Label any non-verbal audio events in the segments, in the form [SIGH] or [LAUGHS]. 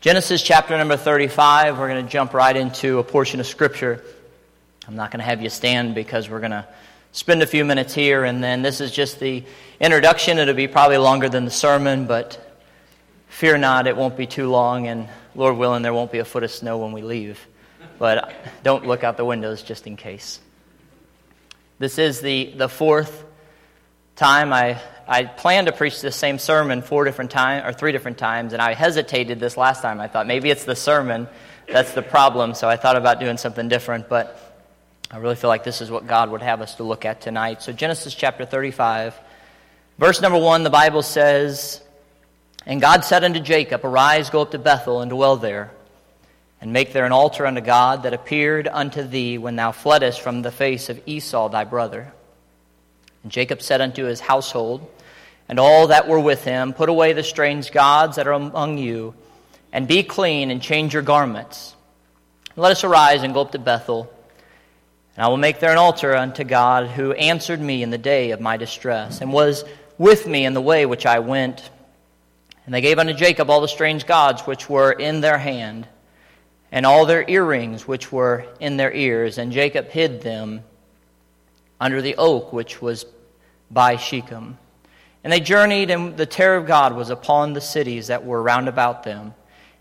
Genesis chapter number 35, we're going to jump right into a portion of Scripture. I'm not going to have you stand because we're going to spend a few minutes here, and then this is just the introduction. It'll be probably longer than the sermon, but fear not, it won't be too long, and Lord willing, there won't be a foot of snow when we leave. But don't look out the windows just in case. This is the, the fourth time I I planned to preach the same sermon four different times or three different times, and I hesitated this last time. I thought maybe it's the sermon that's the problem, so I thought about doing something different, but I really feel like this is what God would have us to look at tonight. So, Genesis chapter 35, verse number 1, the Bible says, And God said unto Jacob, Arise, go up to Bethel, and dwell there, and make there an altar unto God that appeared unto thee when thou fleddest from the face of Esau thy brother. And Jacob said unto his household, and all that were with him, Put away the strange gods that are among you, and be clean, and change your garments. Let us arise and go up to Bethel, and I will make there an altar unto God, who answered me in the day of my distress, and was with me in the way which I went. And they gave unto Jacob all the strange gods which were in their hand, and all their earrings which were in their ears, and Jacob hid them under the oak which was by Shechem. And they journeyed, and the terror of God was upon the cities that were round about them,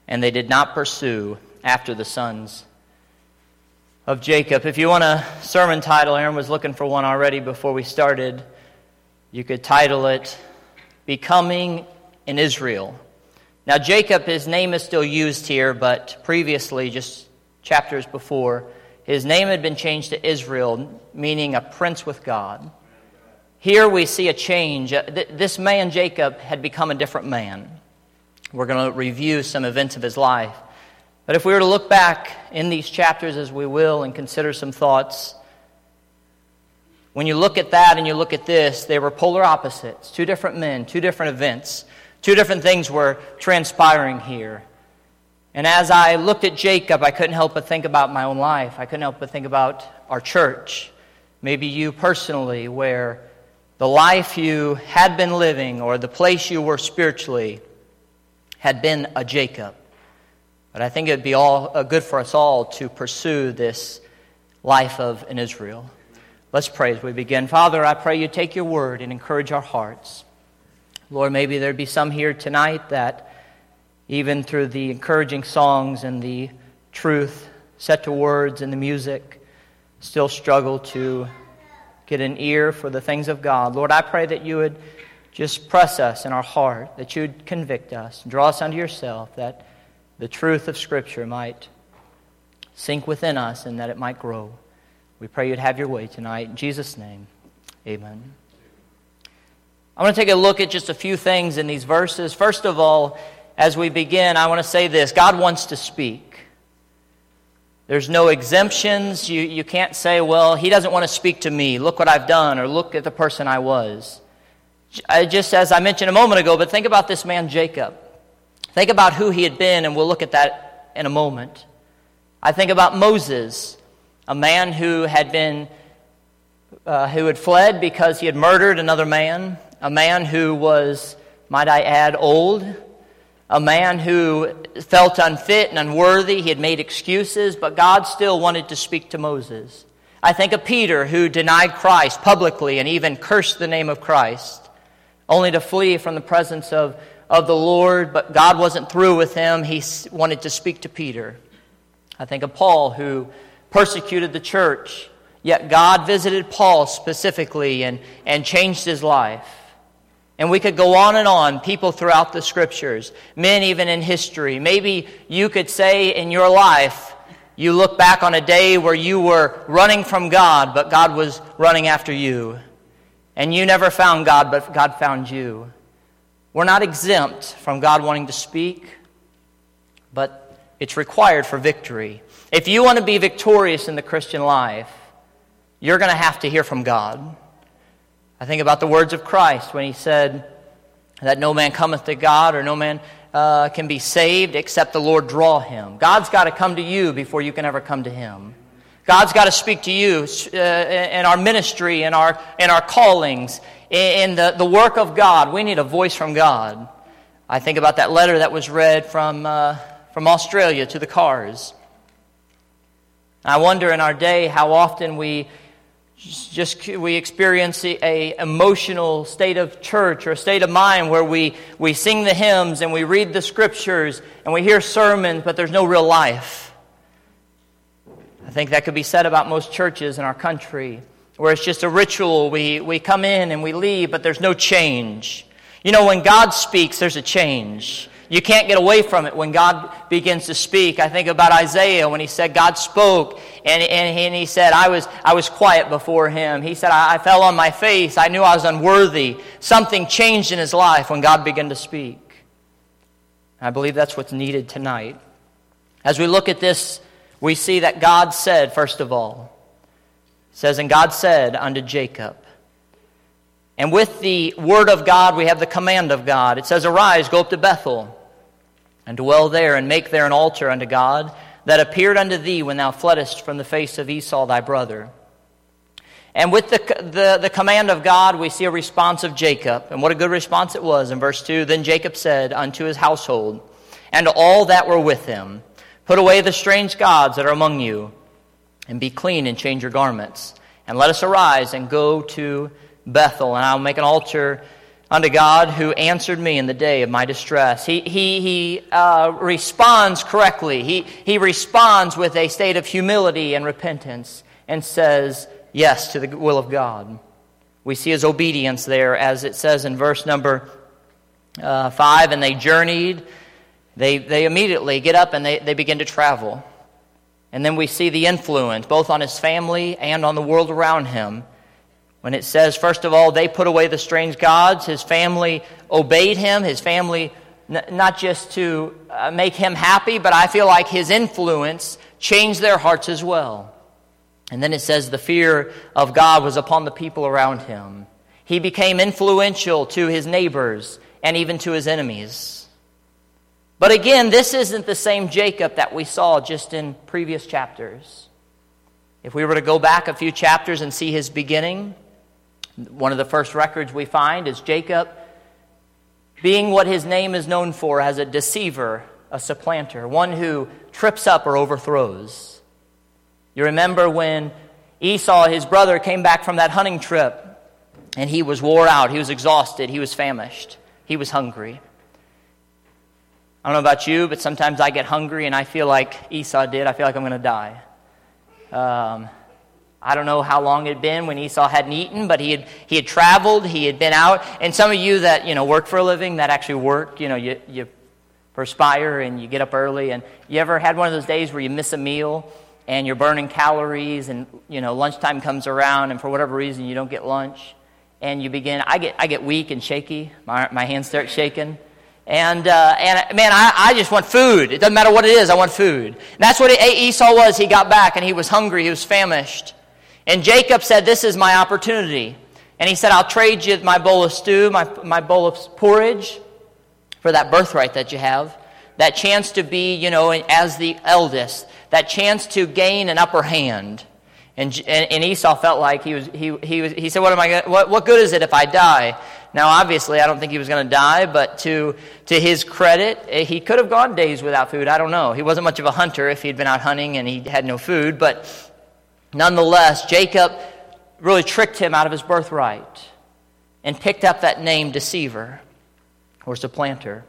and they did not pursue after the sons of Jacob. If you want a sermon title, Aaron was looking for one already before we started. You could title it Becoming in Israel. Now, Jacob, his name is still used here, but previously, just chapters before, his name had been changed to Israel, meaning a prince with God. Here we see a change. Uh, this man, Jacob, had become a different man. We're going to review some events of his life. But if we were to look back in these chapters as we will and consider some thoughts, when you look at that and you look at this, they were polar opposites. Two different men, two different events, two different things were transpiring here. And as I looked at Jacob, I couldn't help but think about my own life. I couldn't help but think about our church. Maybe you personally, where the life you had been living or the place you were spiritually had been a Jacob. But I think it would be all uh, good for us all to pursue this life of an Israel. Let's pray as we begin. Father, I pray you take your word and encourage our hearts. Lord, maybe there'd be some here tonight that, even through the encouraging songs and the truth set to words and the music, still struggle to get an ear for the things of God. Lord, I pray that you would just press us in our heart, that you would convict us, draw us unto yourself, that the truth of Scripture might sink within us and that it might grow. We pray you'd have your way tonight. In Jesus' name, amen. I want to take a look at just a few things in these verses. First of all, as we begin, I want to say this God wants to speak. There's no exemptions. You, you can't say, well, he doesn't want to speak to me. Look what I've done, or look at the person I was. I, just as I mentioned a moment ago, but think about this man, Jacob. Think about who he had been, and we'll look at that in a moment. I think about Moses, a man who had been, uh, who had fled because he had murdered another man, a man who was, might I add, old, a man who felt unfit and unworthy. He had made excuses, but God still wanted to speak to Moses. I think of Peter, who denied Christ publicly and even cursed the name of Christ, only to flee from the presence of, of the Lord, but God wasn't through with him. He wanted to speak to Peter. I think of Paul, who persecuted the church, yet God visited Paul specifically and, and changed his life. And we could go on and on, people throughout the scriptures, men even in history. Maybe you could say in your life, you look back on a day where you were running from God, but God was running after you. And you never found God, but God found you. We're not exempt from God wanting to speak, but it's required for victory. If you want to be victorious in the Christian life, you're going to have to hear from God. I think about the words of Christ when he said that no man cometh to God or no man uh, can be saved except the Lord draw him. God's got to come to you before you can ever come to him. God's got to speak to you uh, in our ministry, in our, in our callings, in the, the work of God. We need a voice from God. I think about that letter that was read from, uh, from Australia to the cars. I wonder in our day how often we just we experience a, emotional state of church or a state of mind where we, we sing the hymns and we read the scriptures and we hear sermons but there's no real life. I think that could be said about most churches in our country where it's just a ritual. We, we come in and we leave but there's no change. You know when god speaks there's a change you can't get away from it when God begins to speak. I think about Isaiah when he said God spoke and, and, and he said, I was, I was quiet before him. He said, I, I fell on my face. I knew I was unworthy. Something changed in his life when God began to speak. I believe that's what's needed tonight. As we look at this, we see that God said, first of all, says, And God said unto Jacob, and with the word of God, we have the command of God. It says, Arise, go up to Bethel and dwell there, and make there an altar unto God that appeared unto thee when thou fleddest from the face of Esau thy brother. And with the, the, the, command of God, we see a response of Jacob. And what a good response it was in verse 2. Then Jacob said unto his household and all that were with him, Put away the strange gods that are among you, and be clean and change your garments. And let us arise and go to Bethel, and I'll make an altar unto God who answered me in the day of my distress. He, he, he uh, responds correctly. He, he responds with a state of humility and repentance and says yes to the will of God. We see his obedience there, as it says in verse number uh, 5 and they journeyed. They, they immediately get up and they, they begin to travel. And then we see the influence, both on his family and on the world around him when it says, first of all, they put away the strange gods, his family obeyed him, his family, n- not just to uh, make him happy, but I feel like his influence changed their hearts as well. And then it says, the fear of God was upon the people around him. He became influential to his neighbors and even to his enemies. But again, this isn't the same Jacob that we saw just in previous chapters. If we were to go back a few chapters and see his beginning, one of the first records we find is Jacob being what his name is known for as a deceiver, a supplanter, one who trips up or overthrows. You remember when Esau, his brother, came back from that hunting trip and he was wore out, he was exhausted, he was famished, he was hungry. I don't know about you, but sometimes I get hungry and I feel like Esau did. I feel like I'm going to die. Um, I don't know how long it had been when Esau hadn't eaten, but he had, he had traveled, he had been out. And some of you that, you know, work for a living, that actually work, you know, you, you perspire and you get up early. And you ever had one of those days where you miss a meal and you're burning calories and, you know, lunchtime comes around and for whatever reason you don't get lunch? And you begin, I get, I get weak and shaky. My, my hands start shaking. And, uh, and man, I, I just want food. It doesn't matter what it is, I want food. And that's what Esau was. He got back and he was hungry, he was famished. And Jacob said, This is my opportunity. And he said, I'll trade you my bowl of stew, my, my bowl of porridge, for that birthright that you have. That chance to be, you know, as the eldest. That chance to gain an upper hand. And, and, Esau felt like he was, he, he, was, he said, what, am I gonna, what, what good is it if I die? Now, obviously, I don't think he was going to die, but to, to his credit, eh, he could have gone days without food. I don't know. He wasn't much of a hunter if he'd been out hunting and he had no food, but Nonetheless, Jacob really tricked him out of his birthright and picked up that name deceiver or supplanter.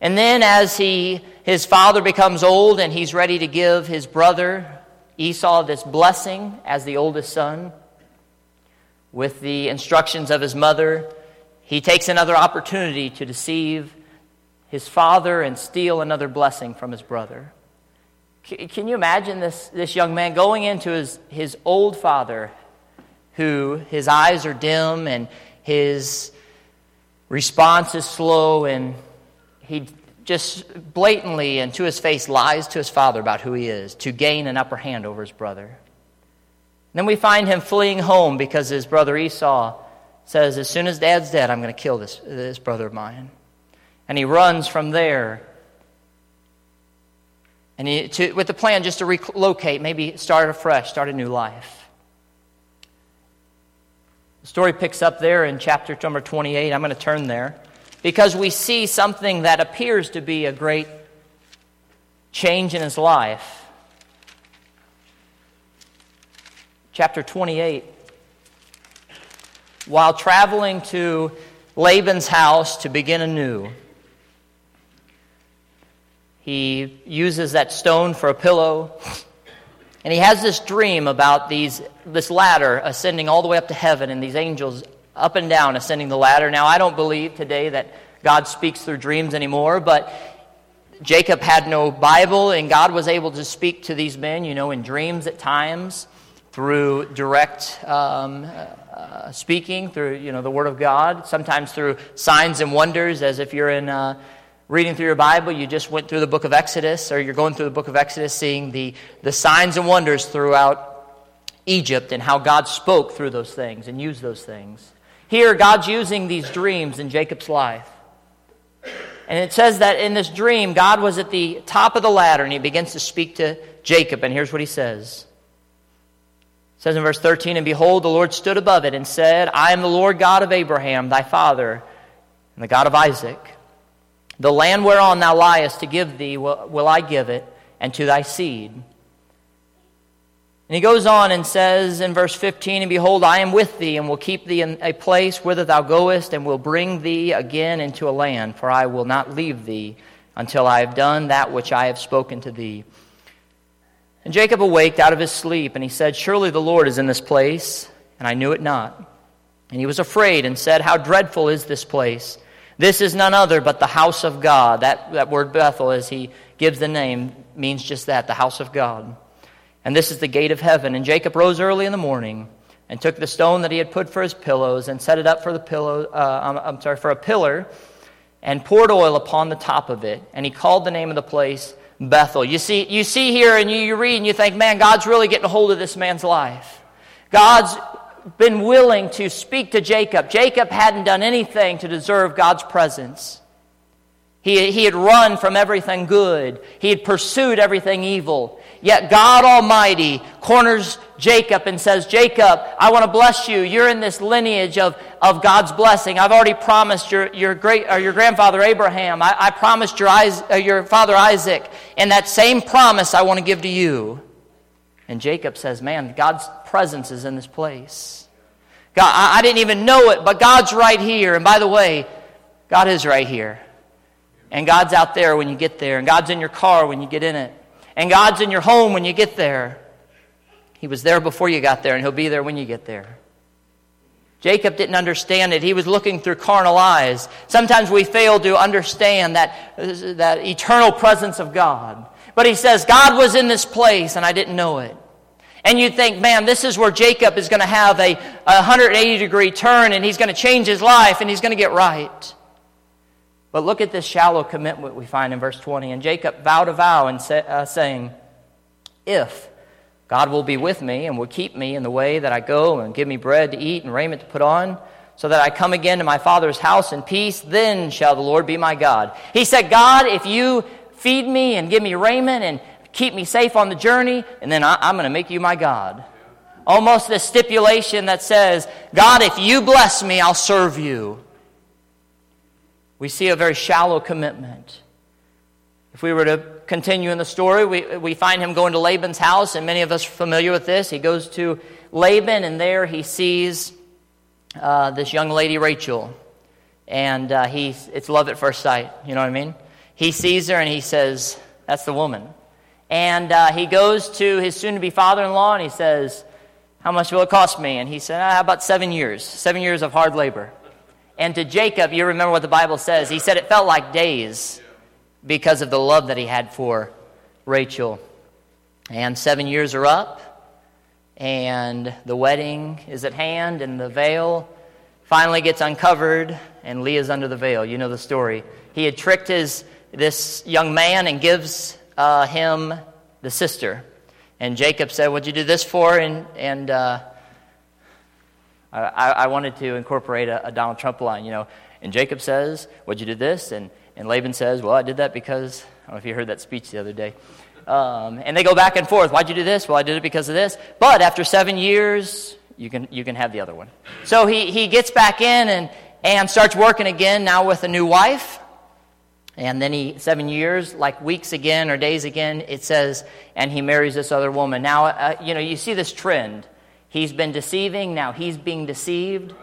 And then as he his father becomes old and he's ready to give his brother Esau this blessing as the oldest son with the instructions of his mother, he takes another opportunity to deceive his father and steal another blessing from his brother. Can you imagine this, this young man going into his, his old father, who his eyes are dim and his response is slow, and he just blatantly and to his face lies to his father about who he is to gain an upper hand over his brother. Then we find him fleeing home because his brother Esau says, As soon as dad's dead, I'm going to kill this, this brother of mine. And he runs from there and to, with the plan just to relocate, maybe start afresh, start a new life. The story picks up there in chapter number 28. I'm going to turn there because we see something that appears to be a great change in his life. Chapter 28. While traveling to Laban's house to begin anew, he uses that stone for a pillow. And he has this dream about these, this ladder ascending all the way up to heaven and these angels up and down ascending the ladder. Now, I don't believe today that God speaks through dreams anymore, but Jacob had no Bible, and God was able to speak to these men, you know, in dreams at times through direct um, uh, speaking, through, you know, the Word of God, sometimes through signs and wonders, as if you're in. Uh, reading through your Bible, you just went through the book of Exodus, or you're going through the book of Exodus, seeing the, the signs and wonders throughout Egypt and how God spoke through those things and used those things. Here, God's using these dreams in Jacob's life. And it says that in this dream, God was at the top of the ladder and he begins to speak to Jacob. And here's what he says. It says in verse 13, And behold, the Lord stood above it and said, I am the Lord God of Abraham, thy father, and the God of Isaac. The land whereon thou liest to give thee will, will I give it, and to thy seed. And he goes on and says in verse 15, And behold, I am with thee, and will keep thee in a place whither thou goest, and will bring thee again into a land, for I will not leave thee until I have done that which I have spoken to thee. And Jacob awaked out of his sleep, and he said, Surely the Lord is in this place, and I knew it not. And he was afraid, and said, How dreadful is this place! This is none other but the house of God. That, that word Bethel, as he gives the name, means just that the house of God. And this is the gate of heaven. And Jacob rose early in the morning and took the stone that he had put for his pillows and set it up for the pillow, uh, I'm, I'm sorry, for a pillar and poured oil upon the top of it. And he called the name of the place Bethel. You see, you see here and you, you read and you think, man, God's really getting a hold of this man's life. God's been willing to speak to Jacob. Jacob hadn't done anything to deserve God's presence. He, he had run from everything good, he had pursued everything evil. Yet God Almighty corners Jacob and says, Jacob, I want to bless you. You're in this lineage of, of God's blessing. I've already promised your, your, great, or your grandfather Abraham. I, I promised your, uh, your father Isaac. And that same promise I want to give to you. And Jacob says, Man, God's presence is in this place. God, I, I didn't even know it, but God's right here. And by the way, God is right here. And God's out there when you get there. And God's in your car when you get in it. And God's in your home when you get there. He was there before you got there, and He'll be there when you get there. Jacob didn't understand it. He was looking through carnal eyes. Sometimes we fail to understand that, that eternal presence of God. But he says, God was in this place, and I didn't know it. And you think, man, this is where Jacob is going to have a, a 180 degree turn and he's going to change his life and he's going to get right. But look at this shallow commitment we find in verse 20. And Jacob vowed a vow and say, uh, saying, If God will be with me and will keep me in the way that I go and give me bread to eat and raiment to put on, so that I come again to my father's house in peace, then shall the Lord be my God. He said, God, if you feed me and give me raiment and keep me safe on the journey, and then I, am going to make you my God. Almost a stipulation that says, God, if you bless me, I'll serve you. We see a very shallow commitment. If we were to continue in the story, we, we find him going to Laban's house, and many of us are familiar with this. He goes to Laban, and there he sees uh, this young lady, Rachel. And uh, he, it's love at first sight, you know what I mean? He sees her and he says, That's the woman. And uh, he goes to his soon to be father in law and he says, How much will it cost me? And he said, ah, About seven years, seven years of hard labor. And to Jacob, you remember what the Bible says. He said it felt like days because of the love that he had for Rachel. And seven years are up, and the wedding is at hand, and the veil finally gets uncovered, and Leah's under the veil. You know the story. He had tricked his, this young man and gives uh, him the sister. And Jacob said, What'd you do this for? And, and uh, I, I, wanted to incorporate a, a, Donald Trump line, you know. And Jacob says, What'd you do this? And, and Laban says, Well, I did that because, I don't know if you heard that speech the other day. Um, and they go back and forth. Why'd you do this? Well, I did it because of this. But after seven years, you can, you can have the other one. So he, he gets back in and, and starts working again, now with a new wife. And then he, seven years, like weeks again or days again, it says, and he marries this other woman. Now, uh, you know, you see this trend. He's been deceiving, now he's being deceived.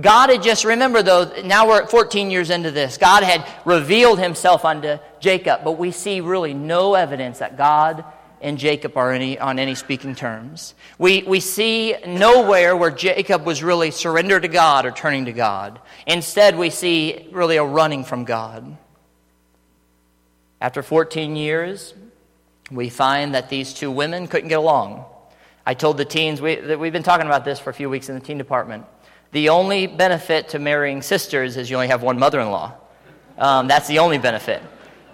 God had just, remember though, now we're 14 years into this. God had revealed himself unto Jacob, but we see really no evidence that God and Jacob are any, on any speaking terms. We, we see nowhere where Jacob was really surrendered to God or turning to God. Instead, we see really a running from God. After 14 years, we find that these two women couldn't get along. I told the teens, we, that we've been talking about this for a few weeks in the teen department. The only benefit to marrying sisters is you only have one mother in law. Um, that's the only benefit.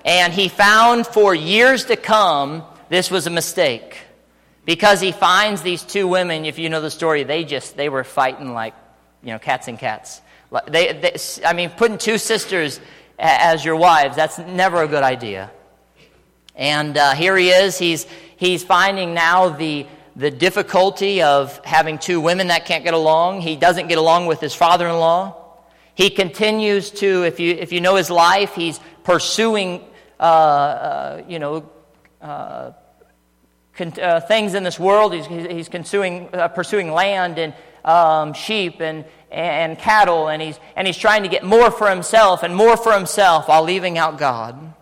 And he found for years to come this was a mistake because he finds these two women if you know the story they just they were fighting like you know cats and cats they, they, i mean putting two sisters as your wives that's never a good idea and uh, here he is he's he's finding now the the difficulty of having two women that can't get along. He doesn't get along with his father in law. He continues to, if you, if you know his life, he's pursuing, uh, uh, you know, uh, con- uh, things in this world. He's, he's consuming, uh, pursuing land and um, sheep and, and cattle, and he's, and he's trying to get more for himself and more for himself while leaving out God.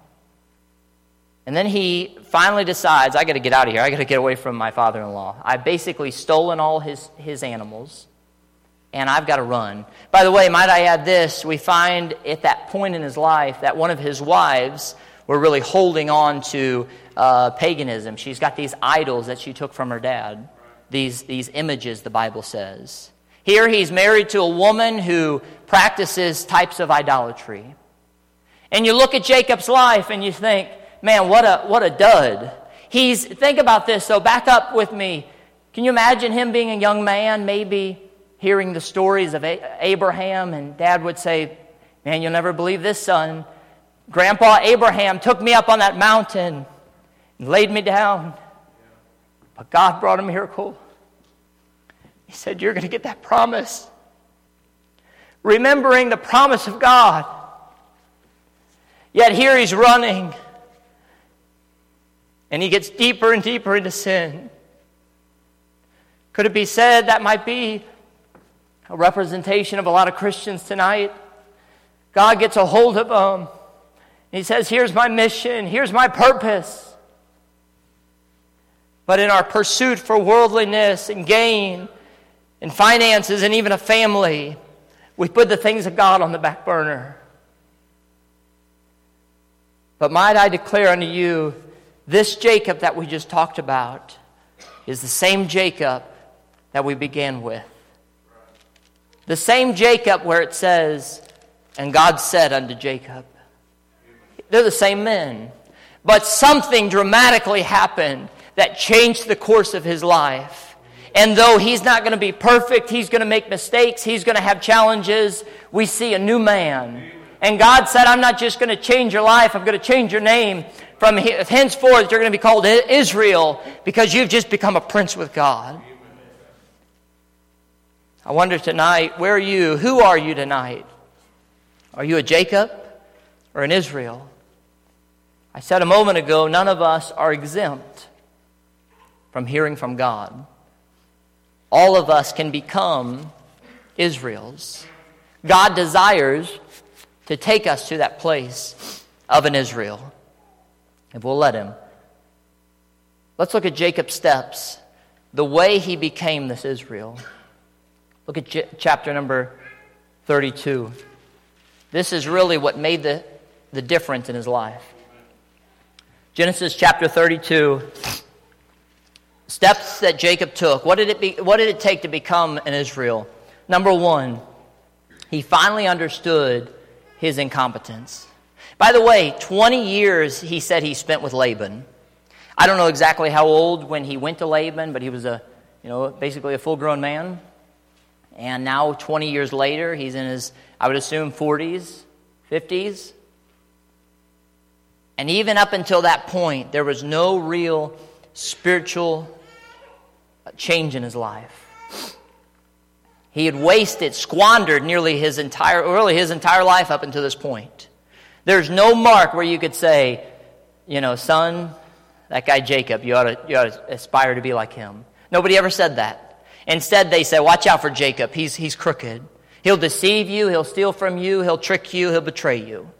And then he finally decides, I got to get out of here. I got to get away from my father in law. I've basically stolen all his, his animals, and I've got to run. By the way, might I add this? We find at that point in his life that one of his wives were really holding on to uh, paganism. She's got these idols that she took from her dad, these, these images, the Bible says. Here he's married to a woman who practices types of idolatry. And you look at Jacob's life and you think, man, what a, what a dud. He's, think about this, so back up with me. Can you imagine him being a young man, maybe hearing the stories of Abraham, and dad would say, Man, you'll never believe this, son. Grandpa Abraham took me up on that mountain and laid me down. But God brought a miracle. He said, You're going to get that promise. Remembering the promise of God. Yet here he's running. And he gets deeper and deeper into sin. Could it be said that might be a representation of a lot of Christians tonight? God gets a hold of them. He says, Here's my mission, here's my purpose. But in our pursuit for worldliness and gain and finances and even a family, we put the things of God on the back burner. But might I declare unto you this Jacob that we just talked about is the same Jacob that we began with. The same Jacob where it says, And God said unto Jacob. They're the same men. But something dramatically happened that changed the course of his life. And though he's not going to be perfect, he's going to make mistakes, he's going to have challenges, we see a new man. And God said, I'm not just going to change your life, I'm going to change your name. From henceforth, you're going to be called Israel because you've just become a prince with God. I wonder tonight, where are you? Who are you tonight? Are you a Jacob or an Israel? I said a moment ago, none of us are exempt from hearing from God. All of us can become Israels. God desires to take us to that place of an Israel if we'll let Him. Let's look at Jacob's steps, the way he became this Israel. Look at J- chapter number 32. This is really what made the, the difference in his life. Genesis chapter 32. Steps that Jacob took. What did, it be, what did it take to become an Israel? Number one, he finally understood his incompetence. By the way, 20 years he said he spent with Laban. I don't know exactly how old when he went to Laban, but he was a, you know, basically a full-grown man. And now 20 years later, he's in his I would assume 40s, 50s. And even up until that point, there was no real spiritual change in his life. He had wasted, squandered nearly his entire, really his entire life up until this point. There's no mark where you could say, you know, son, that guy Jacob, you ought to, you ought to aspire to be like him. Nobody ever said that. Instead, they said, watch out for Jacob. He's, he's crooked. He'll deceive you, he'll steal from you, he'll trick you, he'll betray you.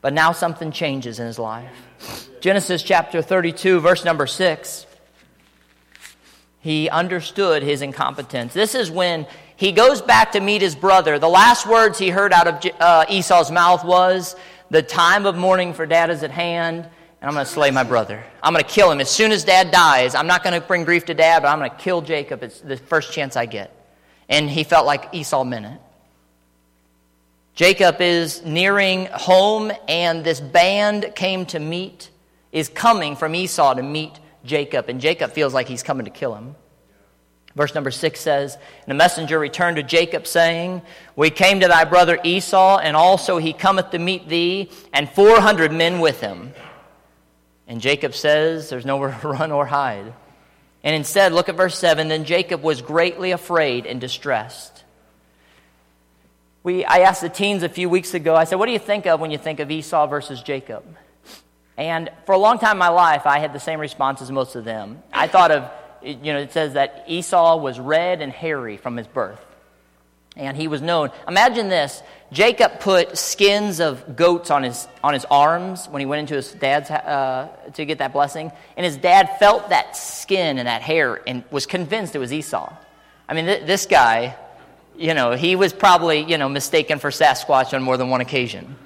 But now something changes in his life. Genesis chapter 32, verse number 6. He understood his incompetence. This is when he goes back to meet his brother. The last words he heard out of uh, Esau's mouth was, The time of mourning for dad is at hand, and I'm going to slay my brother. I'm going to kill him. As soon as dad dies, I'm not going to bring grief to dad, but I'm going to kill Jacob. It's the first chance I get. And he felt like Esau meant it. Jacob is nearing home, and this band came to meet, is coming from Esau to meet Jacob, and Jacob feels like he's coming to kill him. Verse number six says, And the messenger returned to Jacob, saying, We came to thy brother Esau, and also he cometh to meet thee, and four hundred men with him. And Jacob says, There's nowhere [LAUGHS] to run or hide. And instead, look at verse 7 Then Jacob was greatly afraid and distressed. We, I asked the teens a few weeks ago, I said, What do you think of when you think of Esau versus Jacob? And for a long time in my life, I had the same response as most of them. I thought of, you know, it says that Esau was red and hairy from his birth. And he was known. Imagine this Jacob put skins of goats on his, on his arms when he went into his dad's uh, to get that blessing. And his dad felt that skin and that hair and was convinced it was Esau. I mean, th- this guy, you know, he was probably, you know, mistaken for Sasquatch on more than one occasion.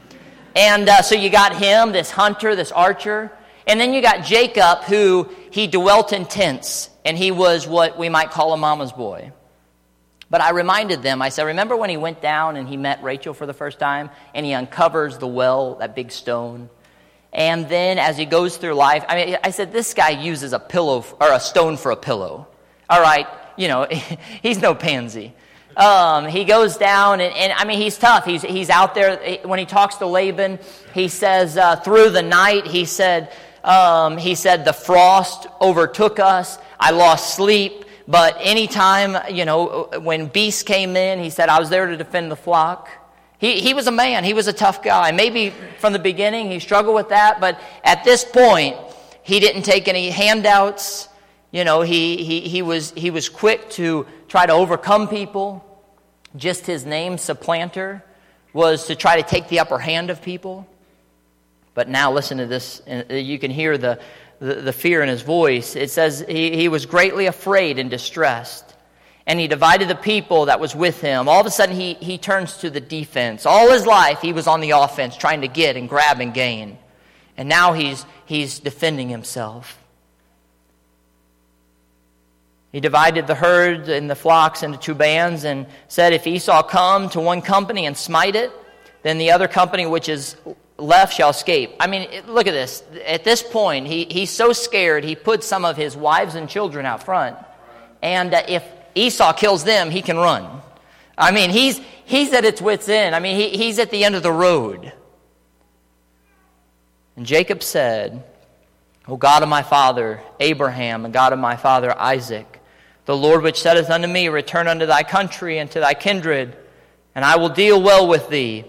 And uh, so you got him, this hunter, this archer. And then you got Jacob, who he dwelt in tents, and he was what we might call a mama's boy. But I reminded them, I said, remember when he went down and he met Rachel for the first time, and he uncovers the well, that big stone? And then as he goes through life, I mean, I said, this guy uses a pillow, or a stone for a pillow. All right, you know, [LAUGHS] he's no pansy. Um, he goes down, and, and, I mean, he's tough. He's, he's out there. When he talks to Laban, he says, uh, through the night, he said, um, he said, the frost overtook us. I lost sleep. But anytime, you know, when beasts came in, he said, I was there to defend the flock. He, he was a man. He was a tough guy. Maybe from the beginning he struggled with that, but at this point, he didn't take any handouts. You know, he, he, he, was, he was quick to try to overcome people. Just his name, supplanter, was to try to take the upper hand of people. But now listen to this. Uh, you can hear the, the, the fear in his voice. It says he, he was greatly afraid and distressed. And he divided the people that was with him. All of a sudden, he, he turns to the defense. All his life, he was on the offense, trying to get and grab and gain. And now he's, he's defending himself. He divided the herd and the flocks into two bands and said, If Esau come to one company and smite it, then the other company which is left shall escape. I mean, look at this. At this point, he, he's so scared, he puts some of his wives and children out front. And uh, if Esau kills them, he can run. I mean, he's, he's at its wits' end. I mean, he, he's at the end of the road. And Jacob said, O God of my father Abraham, and God of my father Isaac, the Lord which saideth unto me, Return unto thy country and to thy kindred, and I will deal well with thee.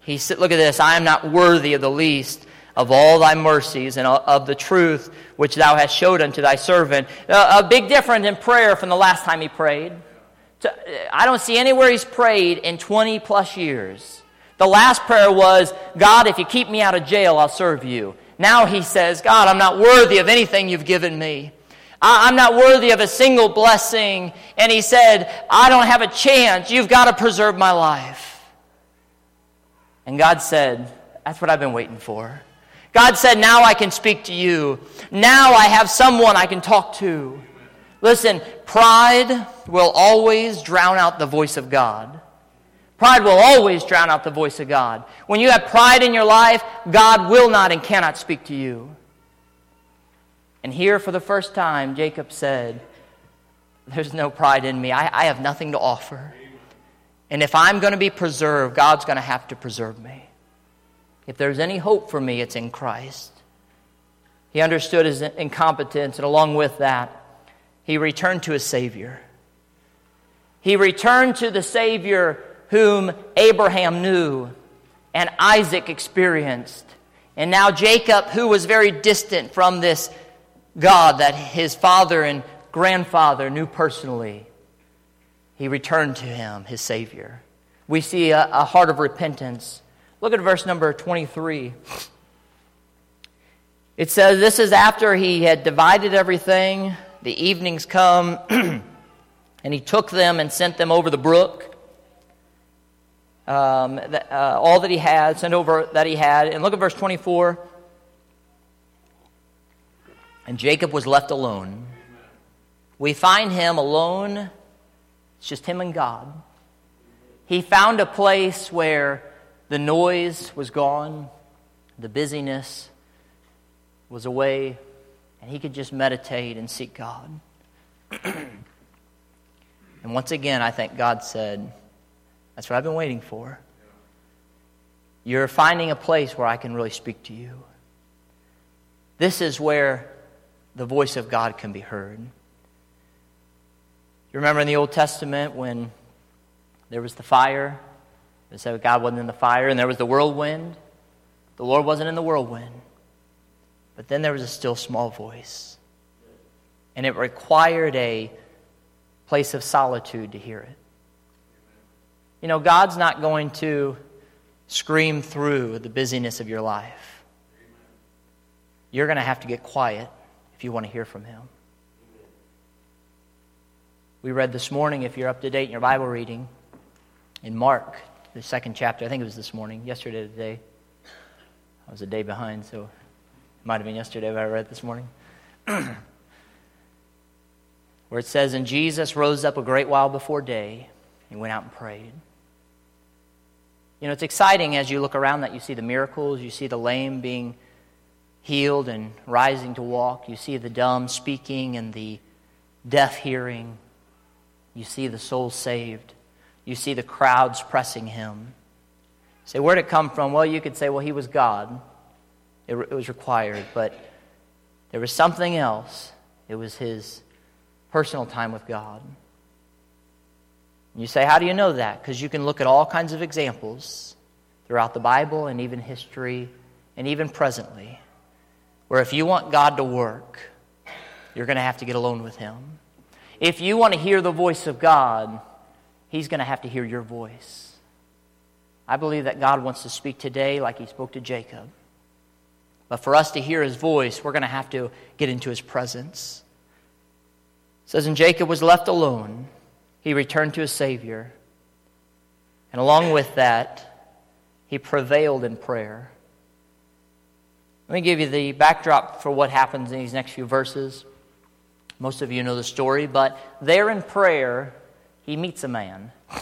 He said, Look at this, I am not worthy of the least of all thy mercies and of the truth which thou hast showed unto thy servant. A big difference in prayer from the last time he prayed. I don't see anywhere he's prayed in 20 plus years. The last prayer was, God, if you keep me out of jail, I'll serve you. Now he says, God, I'm not worthy of anything you've given me. I'm not worthy of a single blessing. And he said, I don't have a chance. You've got to preserve my life. And God said, That's what I've been waiting for. God said, Now I can speak to you. Now I have someone I can talk to. Listen, pride will always drown out the voice of God. Pride will always drown out the voice of God. When you have pride in your life, God will not and cannot speak to you. And here, for the first time, Jacob said, There's no pride in me. I, I have nothing to offer. And if I'm going to be preserved, God's going to have to preserve me. If there's any hope for me, it's in Christ. He understood his incompetence, and along with that, he returned to his Savior. He returned to the Savior whom Abraham knew. and Isaac experienced. And now Jacob, who was very distant from this God that his father and grandfather knew personally, he returned to him, his Savior. We see a, a heart of repentance. Look at verse number 23. It says, This is after he had divided everything. The evenings come, [CLEARS THROAT] and he took them and sent them over the brook. Um, uh, all that he had, sent over that he had. And look at verse 24. And Jacob was left alone. We find him alone. It's just him and God. He found a place where the noise was gone, the busyness was away, and he could just meditate and seek God. [CLEARS THROAT] and once again, I think God said, That's what I've been waiting for. You're finding a place where I can really speak to you. This is where the voice of God can be heard. You remember in the Old Testament when there was the fire? It said God wasn't in the fire, and there was the whirlwind. The Lord wasn't in the whirlwind. But then there was a still small voice. And it required a place of solitude to hear it. You know, God's not going to scream through the busyness of your life. You're going to have to get quiet you want to hear from Him. We read this morning, if you're up to date in your Bible reading, in Mark, the second chapter. I think it was this morning, yesterday, today. I was a day behind, so it might have been yesterday, but I read this morning. [CLEARS THROAT] Where it says, And Jesus rose up a great while before day and went out and prayed. You know, it's exciting as you look around that you see the miracles, you see the lame being healed and rising to walk, you see the dumb speaking and the deaf hearing, you see the soul saved, you see the crowds pressing him. Say, where'd it come from? Well, you could say, well, he was God. It, it was required, but there was something else. It was his personal time with God. You say, How do you know that? Because you can look at all kinds of examples throughout the Bible and even history and even presently where if you want God to work, you're going to have to get alone with Him. If you want to hear the voice of God, He's going to have to hear your voice. I believe that God wants to speak today like He spoke to Jacob. But for us to hear his voice, we're going to have to get into his presence. It says, And Jacob was left alone. He returned to his Savior. And along with that, he prevailed in prayer. Let me give you the backdrop for what happens in these next few verses. Most of you know the story, but there in prayer, he meets a man. The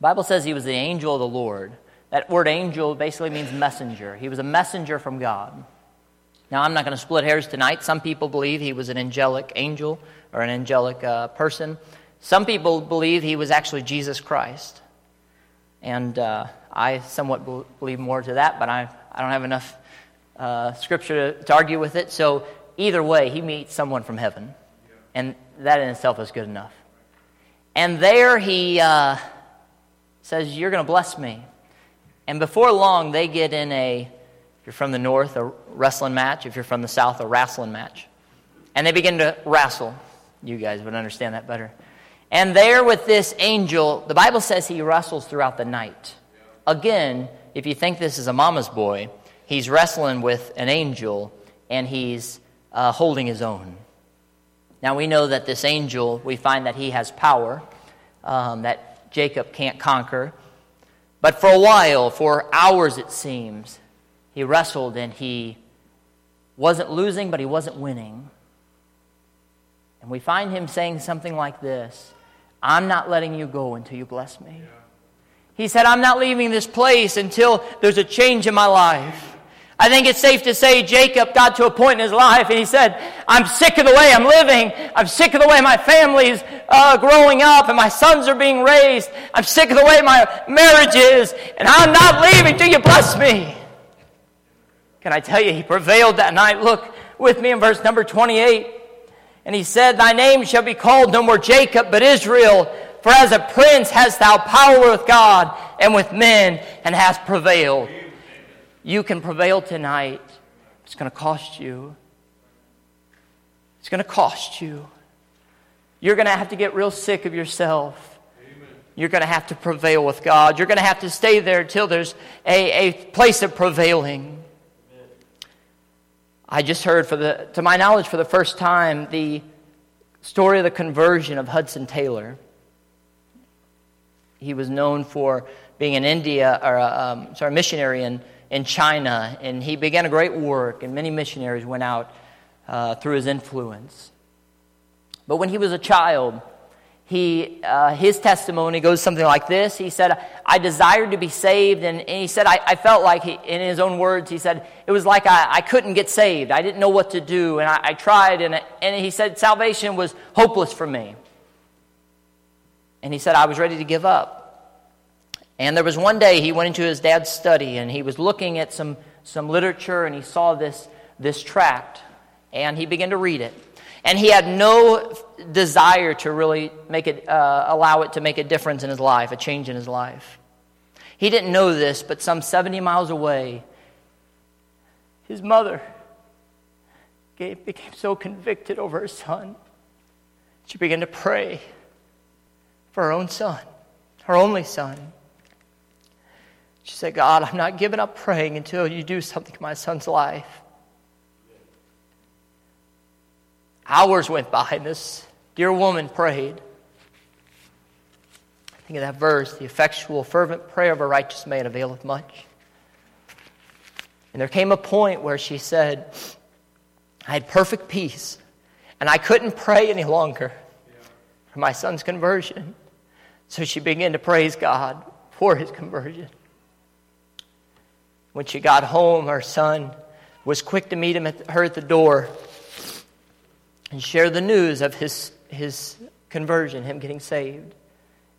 Bible says he was the angel of the Lord. That word angel basically means messenger. He was a messenger from God. Now, I'm not going to split hairs tonight. Some people believe he was an angelic angel or an angelic uh, person. Some people believe he was actually Jesus Christ. And uh, I somewhat believe more to that, but I, I don't have enough uh, scripture to, to, argue with it. So, either way, he meets someone from heaven. And that in itself is good enough. And there he uh, says, You're going to bless me. And before long, they get in a, if you're from the north, a wrestling match. If you're from the south, a wrestling match. And they begin to wrestle. You guys would understand that better. And there with this angel, the Bible says he wrestles throughout the night. Again, if you think this is a mama's boy, he's wrestling with an angel and he's uh, holding his own. Now we know that this angel, we find that he has power um, that Jacob can't conquer. But for a while, for hours it seems, he wrestled and he wasn't losing, but he wasn't winning. And we find him saying something like this I'm not letting you go until you bless me. He said, I'm not leaving this place until there's a change in my life. I think it's safe to say Jacob got to a point in his life and he said, I'm sick of the way I'm living. I'm sick of the way my family's uh, growing up and my sons are being raised. I'm sick of the way my marriage is and I'm not leaving till you bless me. Can I tell you, he prevailed that night. Look with me in verse number 28. And he said, Thy name shall be called no more Jacob, but Israel. For as a prince hast thou power with God and with men and hast prevailed. You can prevail tonight. It's going to cost you. It's going to cost you. You're going to have to get real sick of yourself. You're going to have to prevail with God. You're going to have to stay there until there's a, a place of prevailing. I just heard, for the, to my knowledge, for the first time, the story of the conversion of Hudson Taylor. He was known for being in India, or um, sorry, missionary in, in China, and he began a great work, and many missionaries went out uh, through his influence. But when he was a child, he, uh, his testimony goes something like this. He said, I desired to be saved. And, and he said, I, I felt like, he, in his own words, he said, it was like I, I couldn't get saved. I didn't know what to do. And I, I tried. And, and he said, salvation was hopeless for me. And he said, I was ready to give up. And there was one day he went into his dad's study and he was looking at some, some literature and he saw this, this tract and he began to read it. And he had no desire to really make it, uh, allow it to make a difference in his life, a change in his life. He didn't know this, but some 70 miles away, his mother became so convicted over her son. She began to pray for her own son, her only son. She said, God, I'm not giving up praying until you do something in my son's life. Hours went by, and this dear woman prayed. Think of that verse the effectual, fervent prayer of a righteous man availeth much. And there came a point where she said, I had perfect peace, and I couldn't pray any longer for my son's conversion. So she began to praise God for his conversion. When she got home, her son was quick to meet him at, her at the door and share the news of his, his conversion, him getting saved.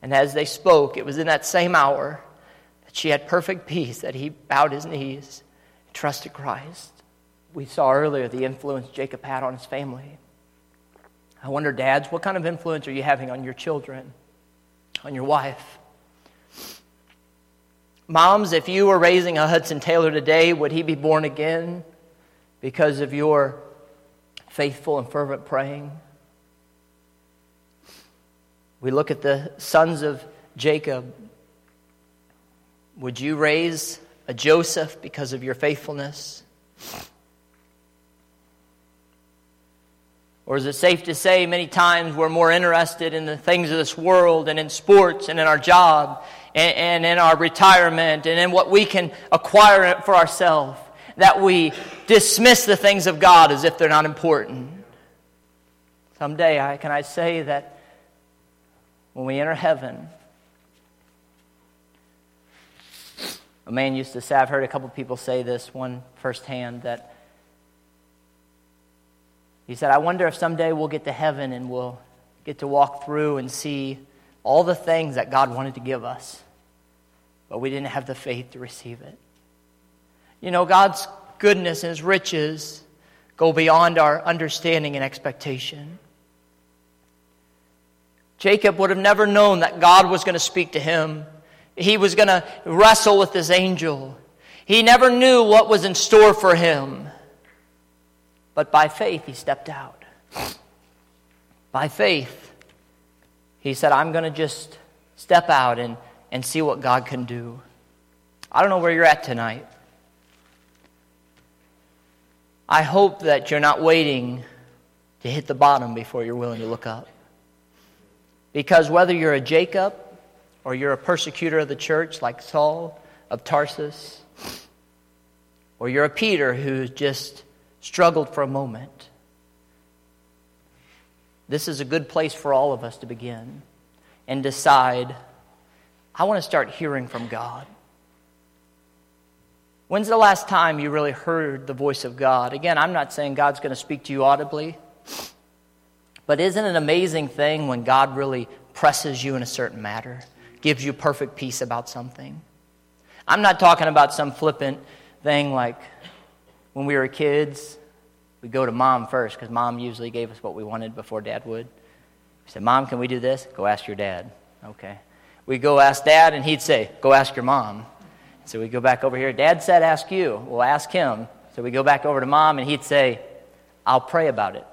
And as they spoke, it was in that same hour that she had perfect peace, that he bowed his knees and trusted Christ. We saw earlier the influence Jacob had on his family. I wonder, dads, what kind of influence are you having on your children, on your wife? Moms, if you were raising a Hudson Taylor today, would he be born again because of your faithful and fervent praying. We look at the sons of Jacob. Would you raise a Joseph because of your faithfulness? Or is it safe to say many times we're more interested in the things of this world and in sports and in our job and, and in our retirement and in what we can acquire for ourselves that we dismiss the things of God as if they're not important. Someday, I, can I say that when we enter heaven, a man used to say, I've heard a couple people say this, one firsthand, that he said, I wonder if someday we'll get to heaven and we'll get to walk through and see all the things that God wanted to give us, but we didn't have the faith to receive it. You know, God's goodness and His riches go beyond our understanding and expectation. Jacob would have never known that God was going to speak to him. He was going to wrestle with this angel. He never knew what was in store for him. But by faith, he stepped out. By faith, he said, I'm going to just step out and, and see what God can do. I don't know where you're at tonight. I hope that you're not waiting to hit the bottom before you're willing to look up. Because whether you're a Jacob or you're a persecutor of the church like Saul of Tarsus, or you're a Peter who just struggled for a moment, this is a good place for all of us to begin and decide I want to start hearing from God. When's the last time you really heard the voice of God? Again, I'm not saying God's going to speak to you audibly, but isn't it an amazing thing when God really presses you in a certain matter, gives you perfect peace about something? I'm not talking about some flippant thing like when we were kids, we go to mom first because mom usually gave us what we wanted before dad would. We said, Mom, can we do this? Go ask your dad. Okay. We go ask dad, and he'd say, Go ask your mom. So we go back over here. Dad said, Ask you. We'll ask him. So we go back over to mom, and he'd say, I'll pray about it.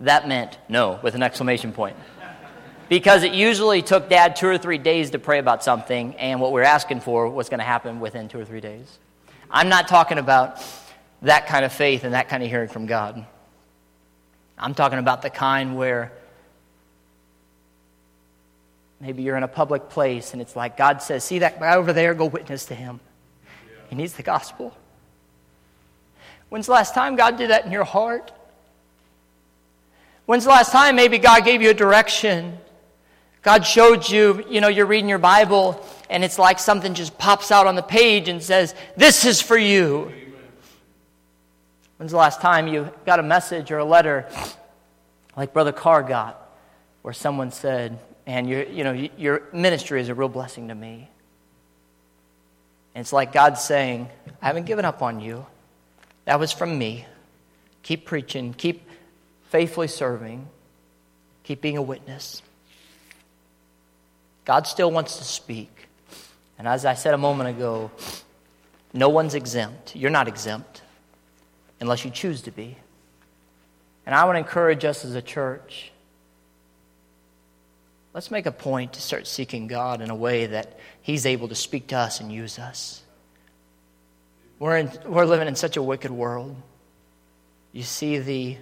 That meant no, with an exclamation point. Because it usually took dad two or three days to pray about something, and what we are asking for was going to happen within two or three days. I'm not talking about that kind of faith and that kind of hearing from God. I'm talking about the kind where maybe you're in a public place and it's like God says, See that guy over there? Go witness to him. He needs the gospel. When's the last time God did that in your heart? When's the last time maybe God gave you a direction? God showed you, you know, you're reading your Bible and it's like something just pops out on the page and says, This is for you. When's the last time you got a message or a letter like Brother Carr got, where someone said, and your, you know, your ministry is a real blessing to me. And it's like God saying, I haven't given up on you. That was from me. Keep preaching, keep faithfully serving, keep being a witness. God still wants to speak. And as I said a moment ago, no one's exempt. You're not exempt unless you choose to be. And I want to encourage us as a church. Let's make a point to start seeking God in a way that He's able to speak to us and use us. We're, in, we're living in such a wicked world. You see the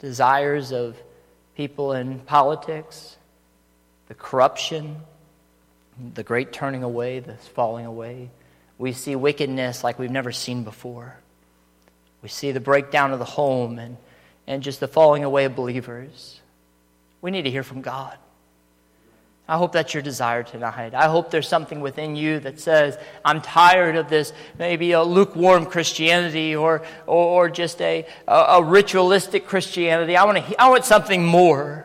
desires of people in politics, the corruption, the great turning away, the falling away. We see wickedness like we've never seen before. We see the breakdown of the home and, and just the falling away of believers. We need to hear from God. I hope that's your desire tonight. I hope there's something within you that says, I'm tired of this, maybe a lukewarm Christianity or, or, or just a, a, a, ritualistic Christianity. I want, to, I want something more.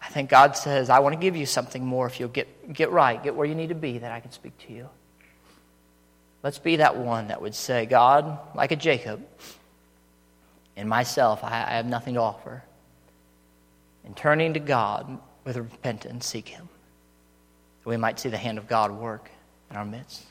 I think God says, I want to give you something more if you'll get, get right, get where you need to be, that I can speak to you. Let's be that one that would say, God, like a Jacob, in myself, I, I have nothing to offer. And turning to God with repentance, seek Him. That we might see the hand of God work in our midst.